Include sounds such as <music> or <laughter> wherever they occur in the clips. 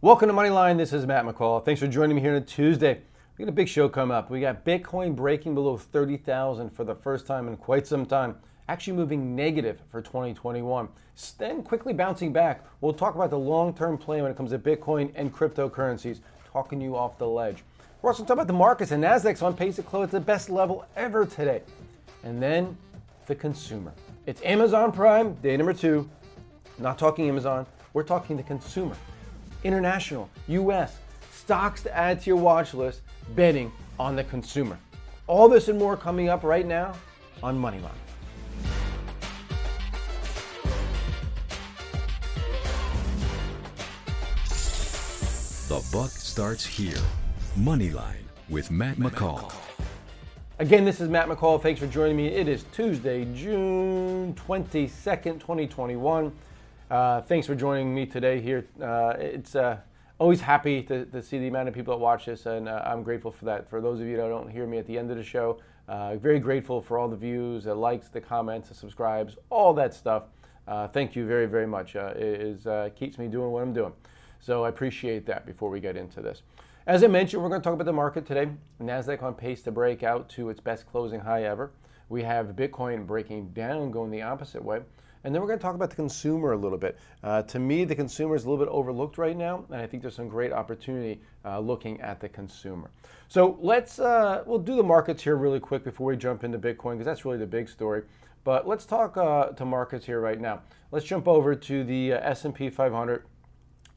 Welcome to Moneyline. This is Matt McCall. Thanks for joining me here on Tuesday. We got a big show coming up. We got Bitcoin breaking below 30,000 for the first time in quite some time, actually moving negative for 2021. Then quickly bouncing back. We'll talk about the long-term play when it comes to Bitcoin and cryptocurrencies, talking you off the ledge. We're also talking about the markets and Nasdaq's on pace to close at the best level ever today. And then the consumer. It's Amazon Prime, day number two. Not talking Amazon, we're talking the consumer international, US, stocks to add to your watch list, betting on the consumer. All this and more coming up right now on Moneyline. The buck starts here. Moneyline with Matt McCall. Again, this is Matt McCall. Thanks for joining me. It is Tuesday, June 22nd, 2021. Uh, thanks for joining me today here. Uh, it's uh, always happy to, to, see the amount of people that watch this, and uh, I'm grateful for that. For those of you that don't hear me at the end of the show, uh, very grateful for all the views, the likes, the comments, the subscribes, all that stuff. Uh, thank you very, very much. it is, keeps me doing what I'm doing. So I appreciate that before we get into this. As I mentioned, we're going to talk about the market today. NASDAQ on pace to break out to its best closing high ever. We have Bitcoin breaking down, going the opposite way. And then we're going to talk about the consumer a little bit. Uh, to me, the consumer is a little bit overlooked right now, and I think there's some great opportunity uh, looking at the consumer. So let's uh, we'll do the markets here really quick before we jump into Bitcoin because that's really the big story. But let's talk uh, to markets here right now. Let's jump over to the uh, S&P 500.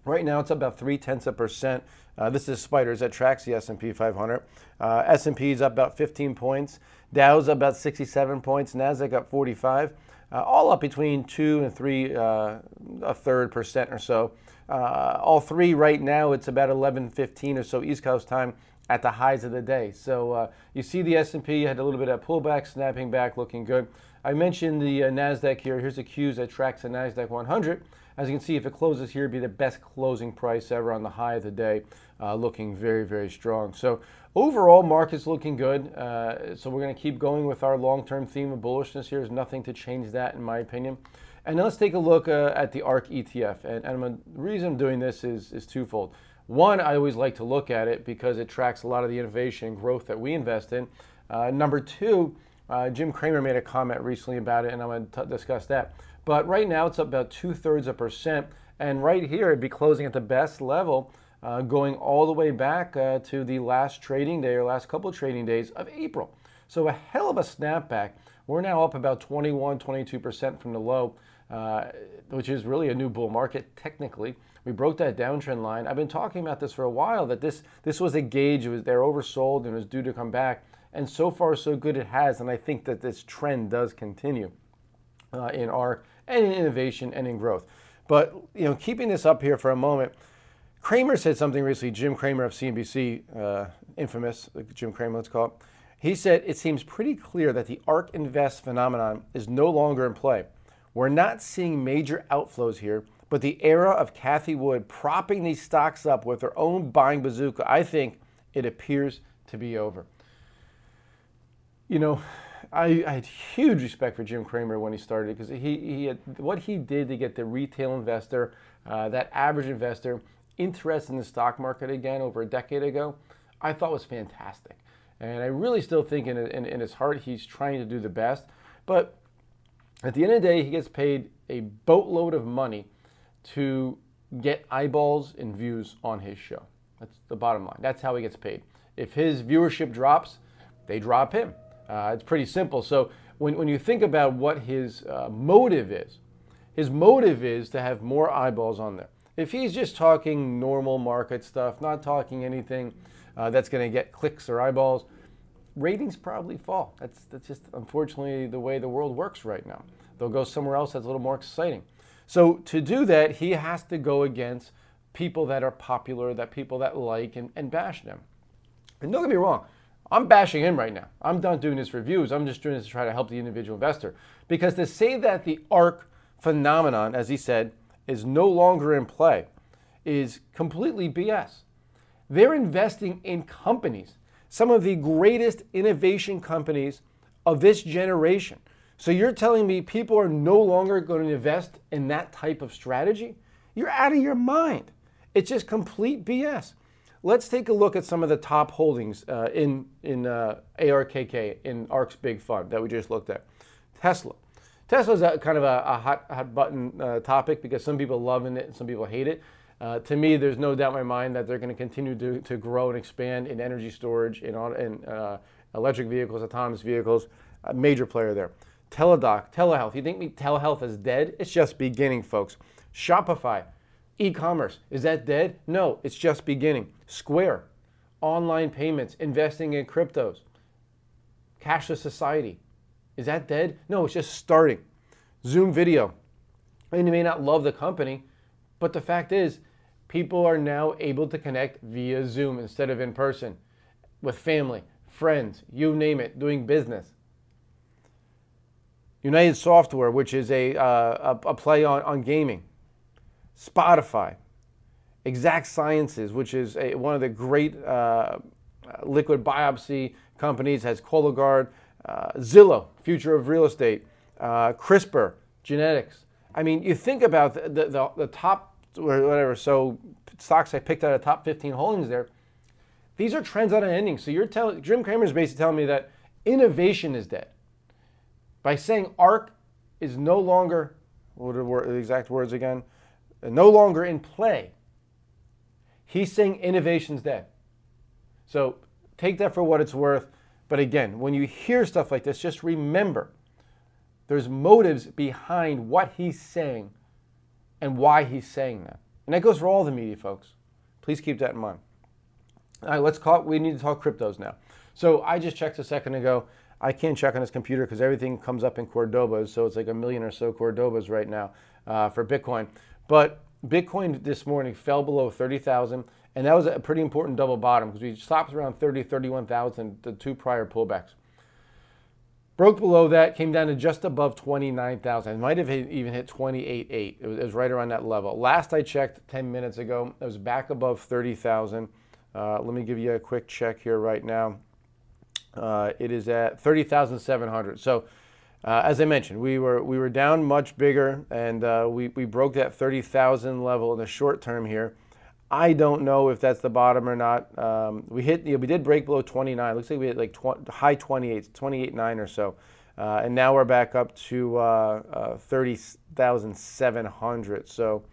Right now, it's about three tenths of percent. Uh, this is Spiders that tracks the S&P 500. S&P is up about 15 points. Dow's up about 67 points. Nasdaq up 45 uh, all up between two and three, uh, a third percent or so. Uh, all three right now, it's about 11:15 or so East Coast time at the highs of the day. So uh, you see the S&P had a little bit of pullback, snapping back, looking good. I mentioned the uh, Nasdaq here. Here's the Qs that tracks the Nasdaq 100. As you can see, if it closes here, it'd be the best closing price ever on the high of the day, uh, looking very, very strong. So overall, market's looking good. Uh, so we're going to keep going with our long-term theme of bullishness here. There's nothing to change that, in my opinion. And now let's take a look uh, at the ARK ETF. And, and the reason I'm doing this is, is twofold. One, I always like to look at it because it tracks a lot of the innovation and growth that we invest in. Uh, number two, uh, Jim Cramer made a comment recently about it, and I'm going to discuss that. But right now it's up about two thirds of a percent. And right here, it'd be closing at the best level, uh, going all the way back uh, to the last trading day or last couple of trading days of April. So a hell of a snapback. We're now up about 21, 22% from the low, uh, which is really a new bull market technically. We broke that downtrend line. I've been talking about this for a while that this this was a gauge. It was they're oversold and it was due to come back. And so far, so good it has. And I think that this trend does continue uh, in our and in innovation and in growth. But you know, keeping this up here for a moment, Cramer said something recently. Jim Cramer of CNBC, uh, infamous Jim Cramer, let's call it. He said it seems pretty clear that the ARK Invest phenomenon is no longer in play. We're not seeing major outflows here, but the era of Cathie Wood propping these stocks up with her own buying bazooka, I think it appears to be over. You know, I, I, had huge respect for Jim Cramer when he started because he, he had, what he did to get the retail investor, uh, that average investor, interested in the stock market again over a decade ago, I thought was fantastic. And I really still think in, in, in his heart he's trying to do the best. But at the end of the day, he gets paid a boatload of money to get eyeballs and views on his show. That's the bottom line. That's how he gets paid. If his viewership drops, they drop him. Uh, it's pretty simple. So when, when you think about what his uh, motive is, his motive is to have more eyeballs on there. If he's just talking normal market stuff, not talking anything uh, that's going to get clicks or eyeballs, ratings probably fall. That's, that's just unfortunately the way the world works right now. They'll go somewhere else that's a little more exciting. So to do that, he has to go against people that are popular, that people that like, and, and bash them. And don't get me wrong, I'm bashing him right now. I'm done doing this reviews. I'm just doing this to try to help the individual investor. Because to say that the ARK phenomenon, as he said, is no longer in play is completely BS. They're investing in companies, some of the greatest innovation companies of this generation. So you're telling me people are no longer going to invest in that type of strategy? You're out of your mind. It's just complete BS. Let's take a look at some of the top holdings uh, in in uh, ARKK in ARK's big fund that we just looked at. Tesla. Tesla is kind of a, a, hot hot button uh, topic because some people love it and some people hate it. Uh, to me, there's no doubt in my mind that they're going to continue to, grow and expand in energy storage, in, in uh, electric vehicles, autonomous vehicles. A major player there. Teladoc, telehealth. You think me telehealth is dead? It's just beginning, folks. Shopify, e-commerce. Is that dead? No, it's just beginning. Square, online payments, investing in cryptos. Cashless society. Is that dead? No, it's just starting. Zoom video. And you may not love the company, but the fact is, people are now able to connect via Zoom instead of in person with family, friends, you name it, doing business. Unity Software, which is a, uh, a, play on, on gaming. Spotify. Exact Sciences, which is a, one of the great uh, liquid biopsy companies, has Cologuard. Uh, Zillow, future of real estate. Uh, CRISPR, genetics. I mean, you think about the, the, the, the top, whatever, so stocks I picked out of top 15 holdings there. These are trends that are ending. So you're telling, Jim Cramer is basically telling me that innovation is dead by saying ARK is no longer, what are the exact words again? No longer in play. He's saying innovation's dead. So take that for what it's worth. But again, when you hear stuff like this, just remember there's motives behind what he's saying and why he's saying that. And that goes for all the media, folks. Please keep that in mind. All right, let's call. We need to talk cryptos now. So I just checked a second ago. I can't check on this computer because everything comes up in Cordobas, so it's like a million or so Cordobas right now uh, for Bitcoin. But Bitcoin this morning fell below 30,000, and that was a pretty important double bottom because we stopped around 30, 31,000 the two prior pullbacks. Broke below that, came down to just above 29,000. It might have even hit 28.8. It was, it was right around that level. Last I checked 10 minutes ago, it was back above 30,000. Uh, let me give you a quick check here right now. Uh, it is at 30,700. So, uh, as I mentioned, we were we were down much bigger, and uh, we we broke that 30,000 level in the short term here. I don't know if that's the bottom or not. Um, we hit, you know, we did break below 29. Looks like we hit like tw- high 28, 28.9 or so, uh, and now we're back up to uh, uh, 30,700. So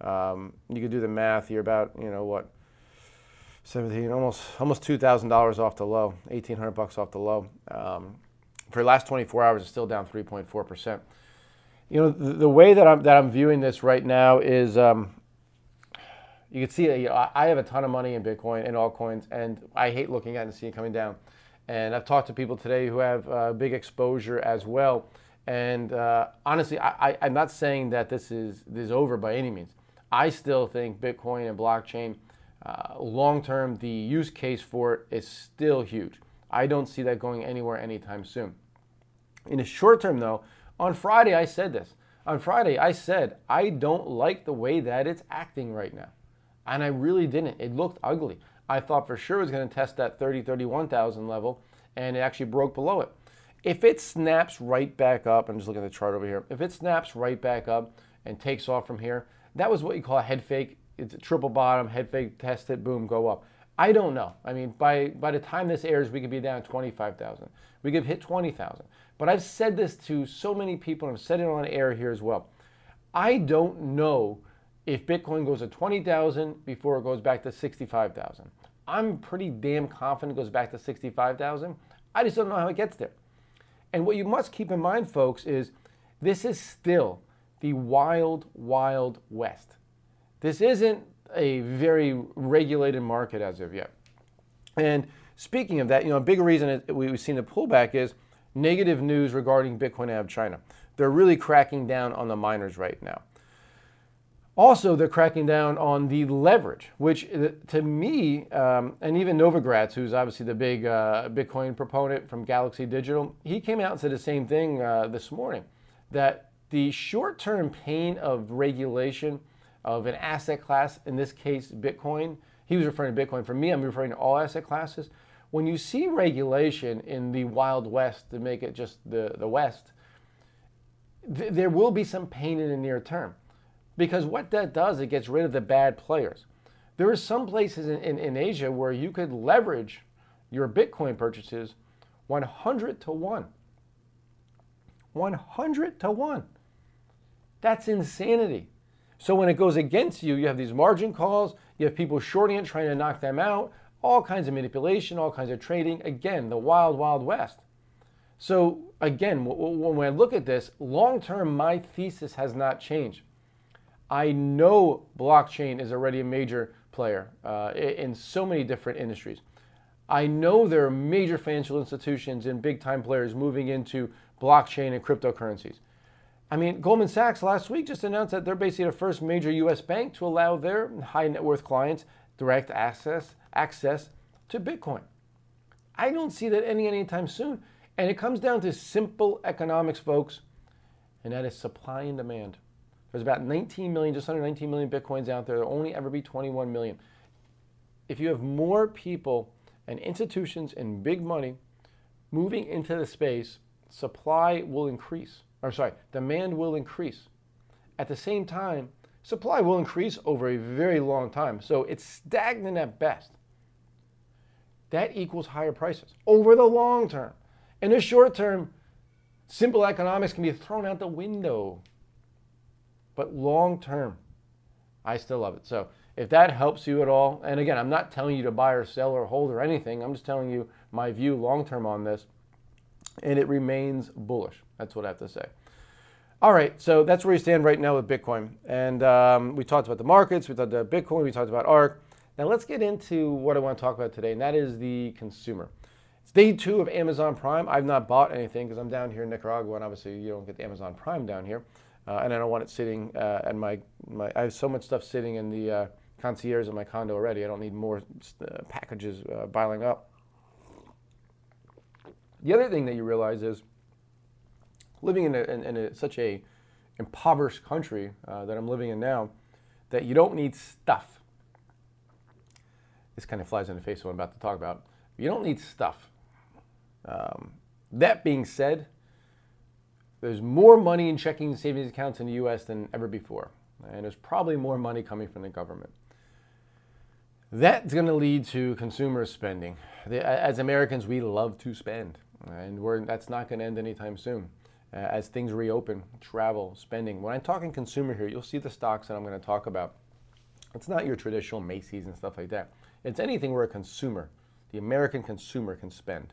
um, you could do the math. You're about, you know, what 17, almost almost two thousand dollars off the low, eighteen hundred bucks off the low. Um, for the last 24 hours, it's still down 3.4 percent. You know, the, the, way that I'm that I'm viewing this right now is, um, you can see, you know, I have a ton of money in Bitcoin and altcoins, and I hate looking at it and seeing it coming down. And I've talked to people today who have uh, big exposure as well. And uh, honestly, I, I'm not saying that this is this is over by any means. I still think Bitcoin and blockchain uh, long term, the use case for it is still huge. I don't see that going anywhere anytime soon. In the short term, though, on Friday I said this. On Friday I said, I don't like the way that it's acting right now. And I really didn't. It looked ugly. I thought for sure it was going to test that 30, 31,000 level, and it actually broke below it. If it snaps right back up, I'm just looking at the chart over here. If it snaps right back up and takes off from here, that was what you call a head fake it's a triple bottom, head fake, test it, boom, go up. I don't know. I mean, by, by the time this airs, we could be down 25,000. We could hit 20,000. But I've said this to so many people, and I've said it on air here as well. I don't know if Bitcoin goes to 20,000 before it goes back to 65,000. I'm pretty damn confident it goes back to 65,000. I just don't know how it gets there. And what you must keep in mind, folks, is this is still the wild, wild west. This isn't a very regulated market as of yet. And speaking of that, you know, a big reason we've seen the pullback is negative news regarding Bitcoin out of China. They're really cracking down on the miners right now. Also, they're cracking down on the leverage, which uh, to me, um, and even Novogratz, who's obviously the big uh, Bitcoin proponent from Galaxy Digital, he came out and said the same thing uh, this morning that the short term pain of regulation of an asset class, in this case, Bitcoin. He was referring to Bitcoin. For me, I'm referring to all asset classes. When you see regulation in the Wild West to make it just the, the West, th- there will be some pain in the near term. Because what that does, it gets rid of the bad players. There are some places in, in, in Asia where you could leverage your Bitcoin purchases 100 to 1. 100 to 1. That's insanity. So when it goes against you, you have these margin calls, you have people shorting it, trying to knock them out, all kinds of manipulation, all kinds of trading. Again, the wild, wild west. So again, when I look at this, long term, my thesis has not changed. I know blockchain is already a major player uh, in so many different industries. I know there are major financial institutions and big time players moving into blockchain and cryptocurrencies. I mean, Goldman Sachs last week just announced that they're basically the first major US bank to allow their high net worth clients direct access access to Bitcoin. I don't see that any anytime soon. And it comes down to simple economics, folks, and that is supply and demand. There's about 19 million, just under 19 million Bitcoins out there. There'll only ever be 21 million. If you have more people and institutions and big money moving into the space, supply will increase. Or sorry, demand will increase. At the same time, supply will increase over a very long time. So it's stagnant at best. That equals higher prices over the long term. In the short term, simple economics can be thrown out the window. But long term, I still love it. So if that helps you at all, and again, I'm not telling you to buy or sell or hold or anything, I'm just telling you my view long term on this, and it remains bullish. That's what I have to say. All right, so that's where we stand right now with Bitcoin. And um, we talked about the markets, we talked about Bitcoin, we talked about ARK. Now let's get into what I want to talk about today, and that is the consumer. It's day two of Amazon Prime. I've not bought anything because I'm down here in Nicaragua, and obviously you don't get the Amazon Prime down here. Uh, and I don't want it sitting uh, at my, my, I have so much stuff sitting in the uh, concierge in my condo already. I don't need more packages piling up. The other thing that you realize is living in, a, in, in a, such a impoverished country uh, that I'm living in now, that you don't need stuff. This kind of flies in the face of what I'm about to talk about. You don't need stuff. Um, that being said, there's more money in checking and savings accounts in the US than ever before. And there's probably more money coming from the government. That's going to lead to consumer spending. As Americans, we love to spend, and that's not going to end anytime soon. Uh, as things reopen, travel, spending. When I'm talking consumer here, you'll see the stocks that I'm going to talk about. It's not your traditional Macy's and stuff like that. It's anything where a consumer, the American consumer, can spend.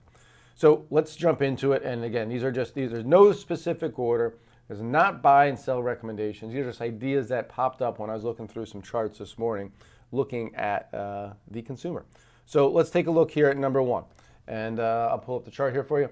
So let's jump into it. And again, these are just these. There's no specific order. There's not buy and sell recommendations. These are just ideas that popped up when I was looking through some charts this morning looking at uh, the consumer. So let's take a look here at number one. And uh, I'll pull up the chart here for you.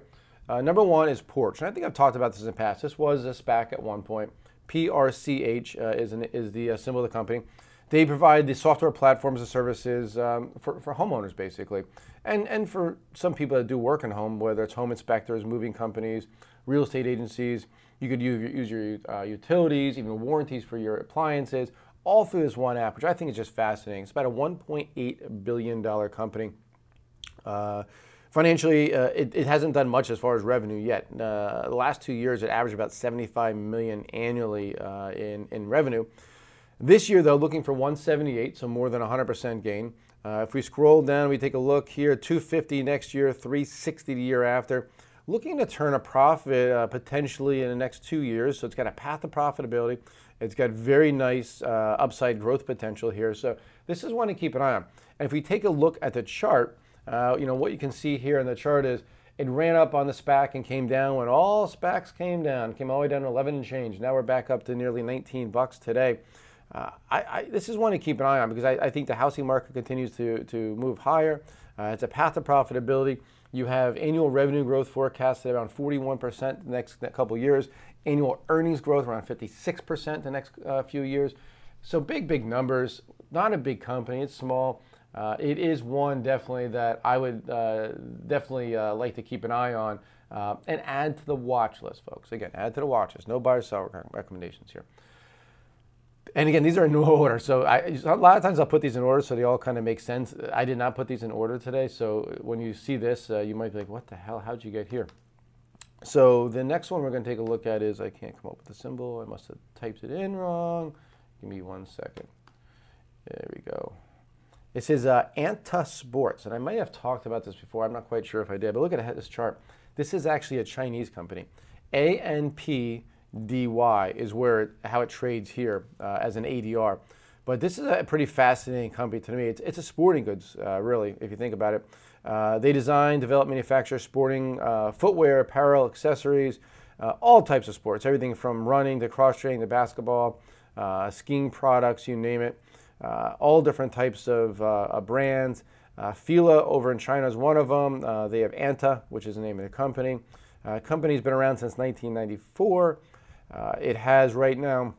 Uh, number one is Porch. And I think I've talked about this in the past. This was a SPAC at one point. PRCH uh, is, an, is the uh, symbol of the company. They provide the software platforms and services um, for, for homeowners, basically, and, and for some people that do work in home, whether it's home inspectors, moving companies, real estate agencies. You could use, use your uh, utilities, even warranties for your appliances, all through this one app, which I think is just fascinating. It's about a $1.8 billion company. Uh, financially, uh, it, it, hasn't done much as far as revenue yet. Uh, the last two years, it averaged about 75 million annually uh, in, in revenue. This year, though, looking for 178, so more than 100% gain. Uh, if we scroll down, we take a look here, 250 next year, 360 the year after. Looking to turn a profit uh, potentially in the next two years, so it's got a path to profitability. It's got very nice uh, upside growth potential here. So this is one to keep an eye on. And if we take a look at the chart, uh, you know what you can see here in the chart is it ran up on the SPAC and came down when all SPACs came down, came all the way down to 11 and change. Now we're back up to nearly 19 bucks today. Uh, I, this is one to keep an eye on because I, I, think the housing market continues to, to move higher. Uh, it's a path to profitability. You have annual revenue growth forecasted around 41% the next couple years annual earnings growth around 56% the next uh, few years. So big, big numbers. Not a big company. It's small. Uh, it is one definitely that I would uh, definitely like to keep an eye on and add to the watch list, folks. Again, add to the watch list. No buy or sell recommendations here. And again, these are in no <laughs> order. So I, a lot of times I'll put these in order so they all kind of make sense. I did not put these in order today. So when you see this, uh, you might be like, what the hell? How'd you get here? So the next one we're going to take a look at is I can't come up with the symbol. I must have typed it in wrong. Give me one second. There we go. This is uh, Anta Sports, and I might have talked about this before. I'm not quite sure if I did, but look at this chart. This is actually a Chinese company. ANPDY is where it, how it trades here uh, as an ADR. But this is a pretty fascinating company to me. It's, it's a sporting goods, uh, really, if you think about it. Uh, they design, develop, manufacture sporting uh, footwear, apparel, accessories, uh, all types of sports, everything from running to cross training to basketball, uh, skiing products, you name it. All different types of brands. Fila over in China is one of them. they have Anta, which is the name of the company. Company's been around since 1994. It has right now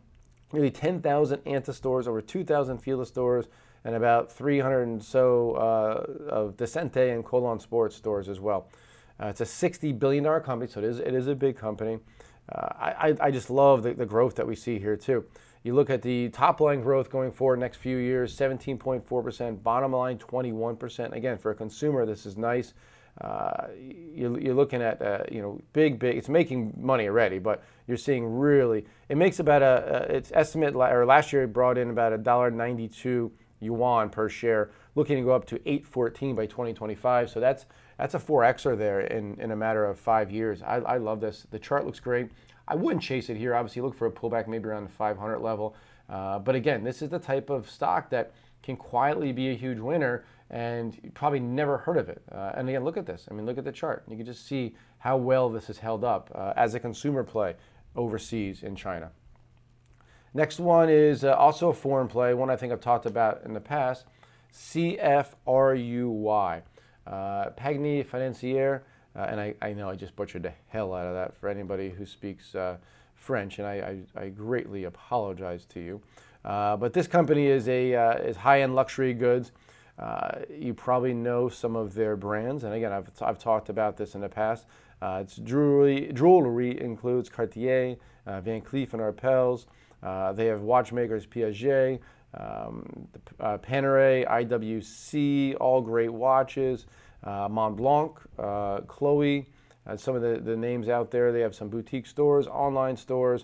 nearly 10,000 Anta stores, over 2,000 Fila stores, and about 300 and so uh, of Descente and Kolon Sports stores as well. Uh, it's a $60 billion company, so it is, it is a big company. Uh, I, I just love the, the growth that we see here, too. You look at the top line growth going forward next few years 17.4%, bottom line 21%. Again, for a consumer, this is nice. Uh, you're, you're, looking at uh, you know big big it's making money already but you're seeing really it makes about a, a its estimate or last year it brought in about a dollar 92 yuan per share looking to go up to 814 by 2025 so that's that's a 4xer there in, in a matter of five years. I, I love this. The chart looks great. I wouldn't chase it here. Obviously look for a pullback maybe around the 500 level. Uh, but again this is the type of stock that can quietly be a huge winner and you probably never heard of it. Uh, and again, look at this. I mean, look at the chart. You can just see how well this has held up uh, as a consumer play overseas in China. Next one is uh, also a foreign play, one I think I've talked about in the past CFRUY. Uh, Pagny Financier, uh, and I, I, know I just butchered the hell out of that for anybody who speaks uh, French, and I, I, I, greatly apologize to you. But this company is, a, is high end luxury goods. Uh, you probably know some of their brands, and again, I've, I've talked about this in the past. Uh, it's jewelry, jewelry includes Cartier, uh, Van Cleef and Arpels. Uh, they have watchmakers Piaget, um, uh, Panerai, IWC, all great watches. Uh, Montblanc, Chloe, some of the, the names out there. They have some boutique stores, online stores.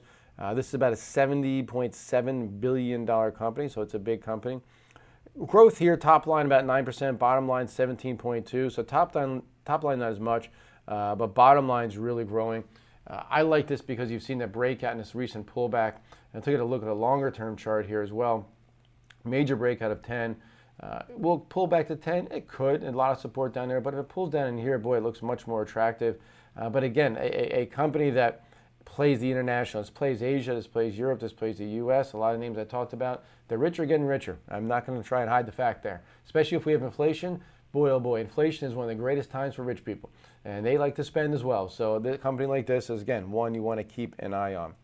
This is about a $70.7 billion company, so it's a big company. Growth here, top line about 9%, bottom line 17.2. So top line, top line not as much, uh, but bottom line is really growing. Uh, I like this because you've seen that breakout in this recent pullback. And took a look at a longer term chart here as well. Major breakout of 10. Uh, will pull back to 10? It could, a lot of support down there. But if it pulls down in here, boy, it looks much more attractive. Uh, but again, a, a company that plays the international. This plays Asia, this plays Europe, this plays the US. A lot of names I talked about. The rich are getting richer. I'm not going to try and hide the fact there. Especially if we have inflation. Boy, oh boy, inflation is one of the greatest times for rich people. And they like to spend as well. So a company like this is, again, one you want to keep an eye on.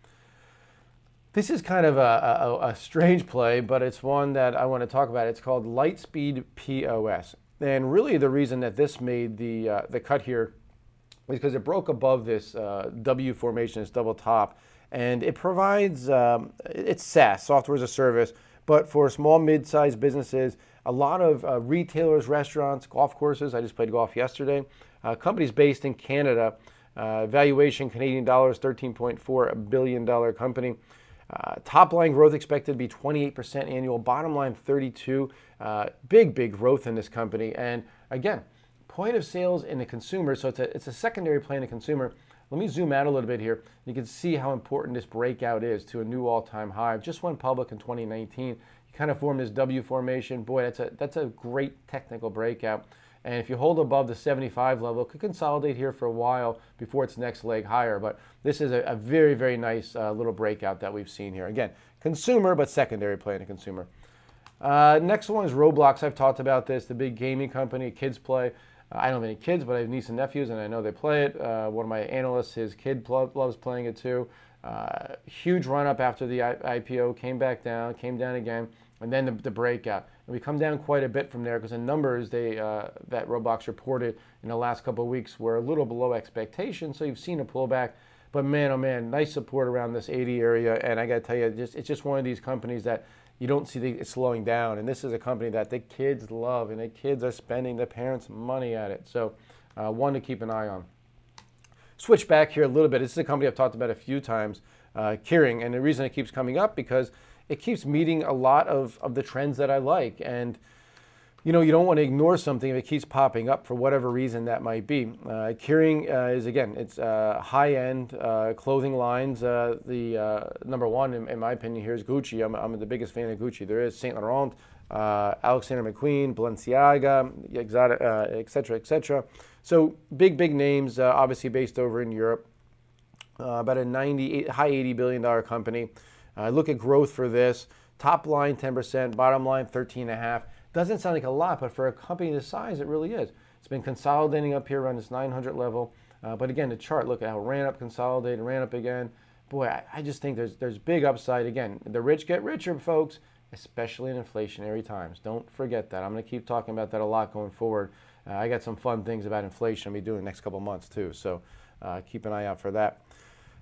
This is kind of a, a, a strange play, but it's one that I want to talk about. It's called Lightspeed POS. And really the reason that this made the, uh, the cut here because it broke above this uh, W formation, this double top, and it provides um, it's SaaS, software as a service, but for small, mid-sized businesses, a lot of uh, retailers, restaurants, golf courses. I just played golf yesterday. Uh, companies based in Canada, uh, valuation Canadian dollars, 13.4 billion dollar company. Uh, top line growth expected to be 28% annual. Bottom line 32. Uh, big, big growth in this company. And again, point of sales in the consumer. So it's a, it's a secondary in the consumer. Let me zoom out a little bit here. You can see how important this breakout is to a new all-time high. just went public in 2019. You kind of formed this W formation. Boy, that's a that's a great technical breakout. And if you hold above the 75 level, it could consolidate here for a while before its next leg higher. But this is a, a very, very nice uh, little breakout that we've seen here. Again, consumer, but secondary play in consumer. Uh, next one is Roblox. I've talked about this, the big gaming company, kids play. I don't have any kids, but I have nieces and nephews, and I know they play it. Uh, one of my analysts, his kid pl- loves playing it too. Uh, huge run up after the I- IPO, came back down, came down again, and then the, the breakout. And we come down quite a bit from there because the numbers they uh, that Roblox reported in the last couple of weeks were a little below expectation. So you've seen a pullback. But man, oh man, nice support around this 80 area. And I got to tell you, just, it's just one of these companies that you don't see it slowing down. And this is a company that the kids love, and the kids are spending the parents' money at it. So, uh, one to keep an eye on. Switch back here a little bit. This is a company I've talked about a few times, uh, and the reason it keeps coming up because it keeps meeting a lot of, of the trends that I like. And you know, you don't want to ignore something if it keeps popping up for whatever reason that might be. Uh, Kering uh, is again, it's uh, high-end uh, clothing lines. Uh, the uh, number one, in, in, my opinion, here is Gucci. I'm, I'm, the biggest fan of Gucci. There is Saint Laurent, Alexander McQueen, Balenciaga, etc., etc. So big, big names, obviously based over in Europe. about a 90, high 80 billion dollar company. Look at growth for this. Top line 10%, bottom line 13.5 doesn't sound like a lot, but for a company this size, it really is. It's been consolidating up here around this 900 level. Uh, but again, the chart, look at how it ran up, consolidated, ran up again. Boy, I, I, just think there's there's big upside. Again, the rich get richer, folks, especially in inflationary times. Don't forget that. I'm going to keep talking about that a lot going forward. Uh, I got some fun things about inflation I'll be doing the next couple months too. So uh, keep an eye out for that.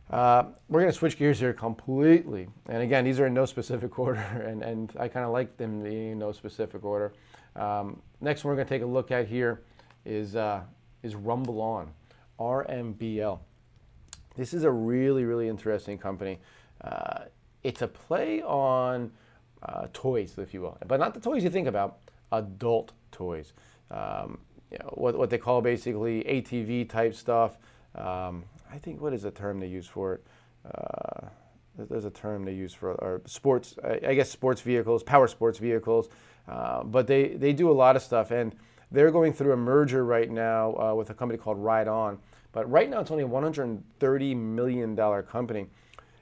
Uh, we're going to switch gears here completely. And again, these are in no specific <laughs> order, and, and I kind of like them being in no specific order. Um, next one we're going to take a look at here is, uh, is RumbleOn, RMBL. This is a really, really interesting company. Uh, it's a play on uh, toys, if you will, but not the toys you think about, adult toys. Um, you know, what, what they call basically ATV type stuff. Um, I think what is the term they use for it? Uh, there's a term they use for or sports. I, guess sports vehicles, power sports vehicles. Uh, but they they do a lot of stuff, and they're going through a merger right now uh, with a company called RideNow. But right now, it's only a 130 million dollar company.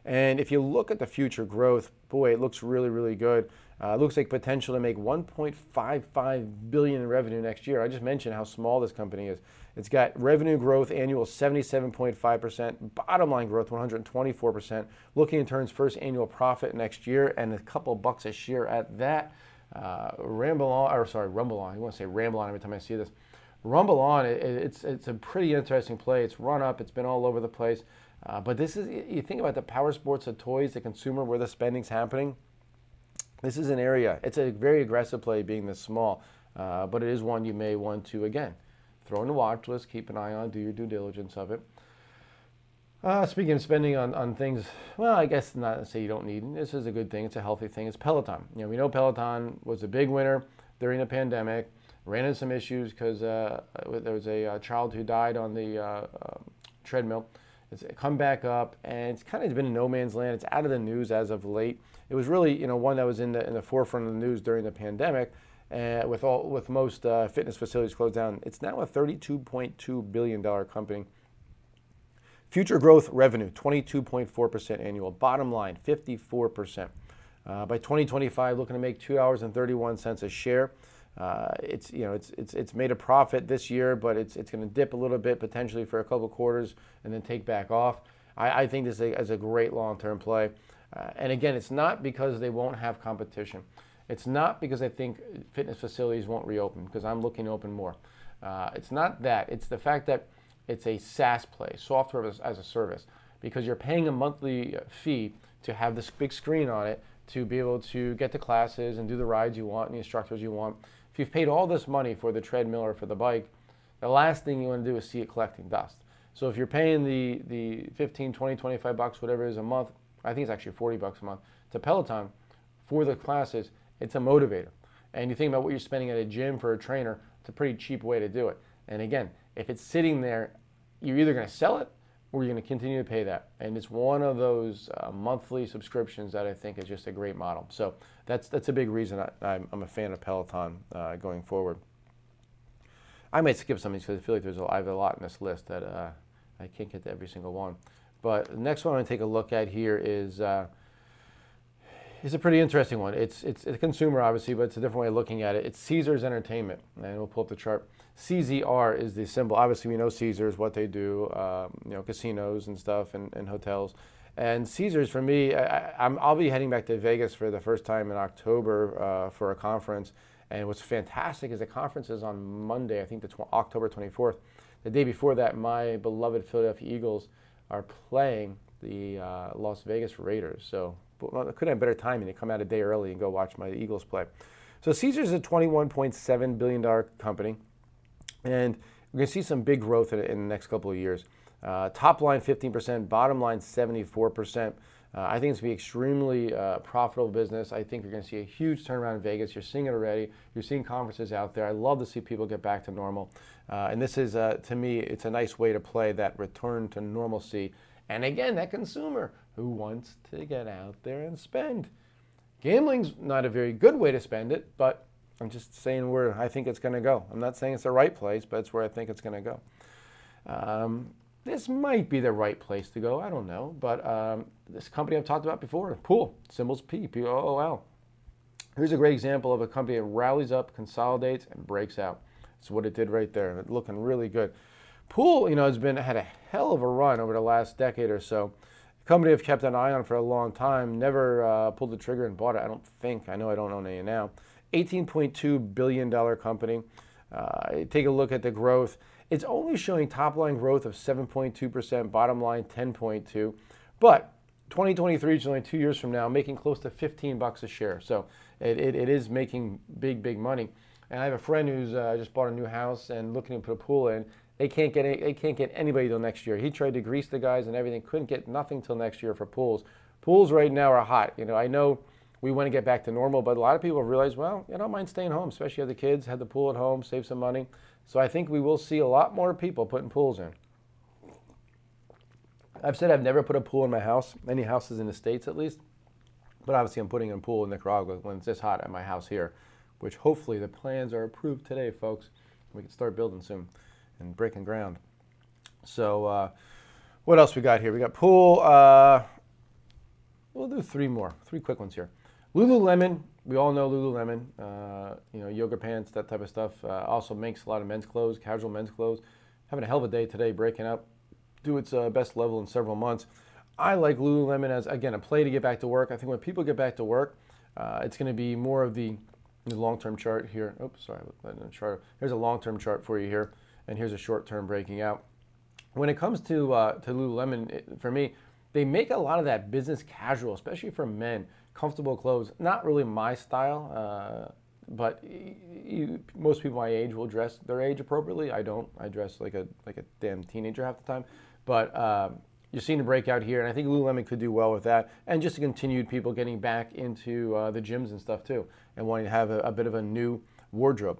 And if you look at the future growth, boy, it looks really, really good. Uh, looks like potential to make 1.55 billion in revenue next year. I just mentioned how small this company is. It's got revenue growth annual 77.5%, bottom line growth 124%. Looking to turn first annual profit next year and a couple bucks a share at that. Uh, Ramble on, or sorry, Rumble on. I want to say Ramble on every time I see this. Rumble on, it, it's it's a pretty interesting play. It's run up. It's been all over the place. Uh, but this is you think about the power sports, the toys, the consumer, where the spending's happening. This is an area. It's a very aggressive play, being this small, uh, but it is one you may want to again throw in the watch list, keep an eye on, do your due diligence of it. Uh, speaking of spending on, on things, well, I guess not to say you don't need. This is a good thing. It's a healthy thing. It's Peloton. You know, we know Peloton was a big winner during the pandemic. Ran into some issues because uh, there was a, uh, child who died on the uh, um, treadmill. It's come back up, and it's kind of been no man's land. It's out of the news as of late. It was really, you know, one that was in the in the forefront of the news during the pandemic uh, with all with most uh, fitness facilities closed down. It's now a 32.2 billion dollar company. Future growth revenue 22.4% annual. Bottom line 54%. Uh, by 2025, looking to make two dollars and 31 cents a share. Uh, it's you know it's it's it's made a profit this year, but it's it's going to dip a little bit potentially for a couple quarters and then take back off. I, I think this is a, is a great long-term play. Uh, and again, it's not because they won't have competition. It's not because I think fitness facilities won't reopen, because I'm looking to open more. Uh, it's not that. It's the fact that it's a SaaS play, software as, as a service, because you're paying a monthly uh, fee to have this big screen on it to be able to get the classes and do the rides you want and the instructors you want. If you've paid all this money for the treadmill or for the bike, the last thing you want to do is see it collecting dust. So if you're paying the, the 15, 20, 25 bucks, whatever it is a month, I think it's actually 40 bucks a month to Peloton for the classes, it's a motivator. And you think about what you're spending at a gym for a trainer, it's a pretty cheap way to do it. And again, if it's sitting there, you're either going to sell it you're going to continue to pay that. And it's one of those uh, monthly subscriptions that I think is just a great model. So that's that's a big reason I, am a fan of Peloton uh, going forward. I might skip some because I feel like there's a, I have a lot in this list that uh, I can't get to every single one. But the next one I'm going to take a look at here is uh, it's a pretty interesting one. It's, it's a consumer, obviously, but it's a different way of looking at it. It's Caesars Entertainment, and we'll pull up the chart. CZR is the symbol. Obviously, we know Caesars, what they do, um, you know, casinos and stuff and, and hotels. And Caesars, for me, I, will be heading back to Vegas for the first time in October uh, for a conference. And what's fantastic is the conference is on Monday, I think the tw- October 24th. The day before that, my beloved Philadelphia Eagles are playing the uh, Las Vegas Raiders. So I couldn't have better timing to come out a day early and go watch my Eagles play. So Caesars is a $21.7 billion company, and we're going to see some big growth in, in the next couple of years. Uh, top line 15%, bottom line 74%. Uh, I think it's going to be extremely uh, profitable business. I think you're going to see a huge turnaround in Vegas. You're seeing it already. You're seeing conferences out there. I love to see people get back to normal. Uh, and this is, uh, to me, it's a nice way to play that return to normalcy. And again, that consumer who wants to get out there and spend. Gambling's not a very good way to spend it, but I'm just saying where I think it's going to go. I'm not saying it's the right place, but it's where I think it's going to go. Um, this might be the right place to go. I don't know. But um, this company I've talked about before, Pool, symbols P, P O O L. Here's a great example of a company that rallies up, consolidates, and breaks out. That's what it did right there. It's looking really good. Pool, you know, has been had a hell of a run over the last decade or so. A company I've kept an eye on for a long time. Never uh, pulled the trigger and bought it. I don't think. I know I don't own any now. 18.2 billion dollar company. Uh, take a look at the growth. It's only showing top line growth of 7.2%, bottom line 10.2. But 2023 is only two years from now, making close to 15 bucks a share. So it, it, it is making big, big money. And I have a friend who's uh, just bought a new house and looking to put a pool in. They can't get any, they can't get anybody till next year. He tried to grease the guys and everything, couldn't get nothing till next year for pools. Pools right now are hot. You know, I know we want to get back to normal, but a lot of people realize, well, you don't mind staying home, especially if the kids had the pool at home, save some money. So I think we will see a lot more people putting pools in. I've said I've never put a pool in my house, any houses in the States at least, but obviously I'm putting in a pool in Nicaragua when it's this hot at my house here, which hopefully the plans are approved today, folks. We can start building soon and breaking ground. So, uh, what else we got here? We got pool. Uh, we'll do three more, three quick ones here. Lululemon, we all know Lululemon, uh, you know, yoga pants, that type of stuff. Uh, also makes a lot of men's clothes, casual men's clothes. Having a hell of a day today, breaking up, do its uh, best level in several months. I like Lululemon as again a play to get back to work. I think when people get back to work, uh, it's going to be more of the, the long-term chart here. Oops, sorry, chart. Here's a long-term chart for you here, and here's a short-term breaking out. When it comes to uh, to Lululemon, it, for me, they make a lot of that business casual, especially for men comfortable clothes. Not really my style, uh, but you, most people my age will dress their age appropriately. I don't. I dress like a like a damn teenager half the time. But um, you're seeing a breakout here, and I think Lululemon could do well with that, and just continued people getting back into uh, the gyms and stuff too, and wanting to have a, a bit of a new wardrobe.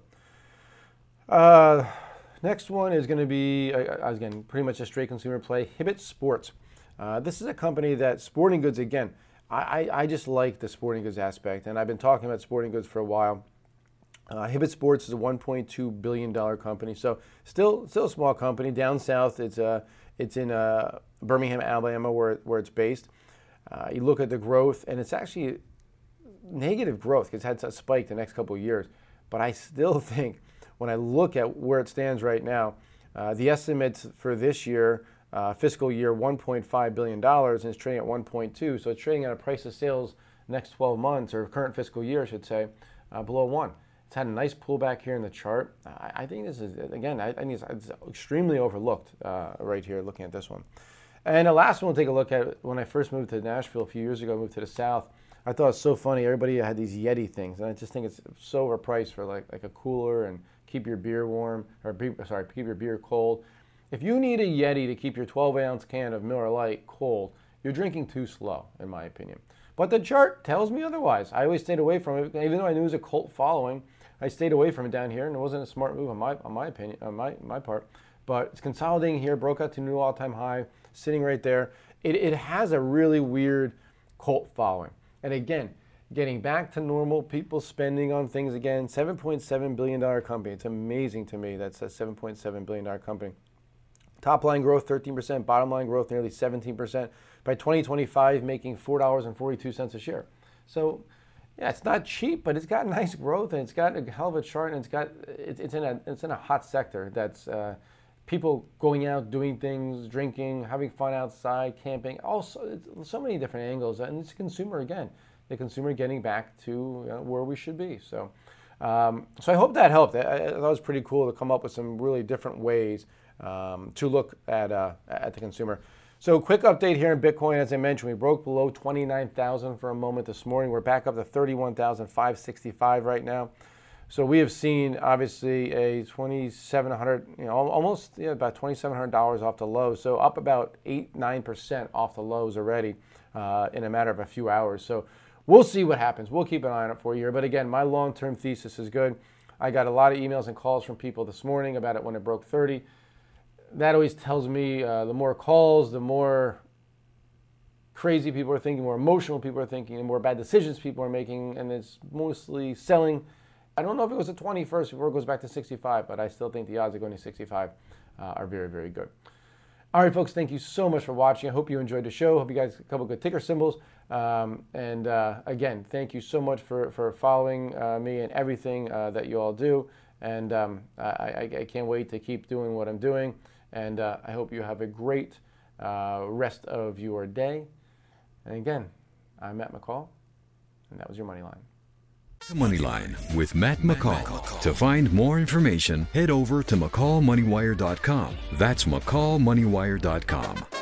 Uh, next one is going to be uh, again pretty much a straight consumer play. Hibbett Sports. Uh, this is a company that sporting goods again I, I just like the sporting goods aspect, and I've been talking about sporting goods for a while. Uh, Hibbett Sports is a 1.2 billion dollar company, so still still a small company down south. It's uh, it's in uh, Birmingham, Alabama, where where it's based. Uh, you look at the growth, and it's actually negative growth because it's had a spike the next couple of years. But I still <laughs> think when I look at where it stands right now, uh, the estimates for this year uh, fiscal year $1.5 billion and it's trading at 1.2. So it's trading at a price of sales next 12 months or current fiscal year, I should say, uh, below one. It's had a nice pullback here in the chart. I, I think this is, again, I, I think it's, it's extremely overlooked uh, right here looking at this one. And the last one we'll take a look at when I first moved to Nashville a few years ago, moved to the South. I thought it was so funny. Everybody had these Yeti things, and I just think it's so overpriced for like like a cooler and keep your beer warm or be, sorry, keep your beer cold. If you need a Yeti to keep your 12 ounce can of Miller Lite cold, you're drinking too slow, in my opinion. But the chart tells me otherwise. I always stayed away from it, even though I knew it was a cult following. I stayed away from it down here, and it wasn't a smart move on my on my opinion, on my my part. But it's consolidating here, broke out to new all-time high, sitting right there. It, it has a really weird cult following, and again, getting back to normal, people spending on things again. $7.7 billion company. It's amazing to me that's a $7.7 billion company. Top line growth 13%, bottom line growth nearly 17%. By 2025, making $4.42 a share. So, yeah, it's not cheap, but it's got <laughs> nice growth and it's got a hell of a chart and it's got it's in a it's in a hot sector that's uh, people going out, doing things, drinking, having fun outside, camping. Also, so many different angles, and it's consumer again. The consumer getting back to you know, where we should be. So, um, so I hope that helped. I, I, it was pretty cool to come up with some really different ways um, to look at, uh, at the consumer. So, quick update here in Bitcoin. As I mentioned, we broke below 29,000 for a moment this morning. We're back up to 31,565 right now. So we have seen obviously a 2,700, you know, almost yeah, about 2,700 dollars off the low. So up about eight, nine percent off the lows already. uh, in a matter of a few hours. So we'll see what happens. We'll keep an eye on it for a year. But again, my long term thesis is good. I got a lot of emails and calls from people this morning about it when it broke 30. That always tells me uh, the more calls, the more crazy people are thinking, more emotional people are thinking, the more bad decisions people are making, and it's mostly selling. I don't know if it was the 21st before it goes back to 65, but I still think the odds of going to 65 uh, are very, very good. All right, folks, thank you so much for watching. I hope you enjoyed the show. Hope you guys a couple good ticker symbols. Um, and uh, again, thank you so much for, for following uh, me and everything uh, that you all do. And um, I, I, can't wait to keep doing what I'm doing. And uh, I hope you have a great uh, rest of your day. And again, I'm Matt McCall, and that was your Money Line. The Money Line with Matt McCall. To find more information, head over to McCallMoneyWire.com. That's McCallMoneyWire.com.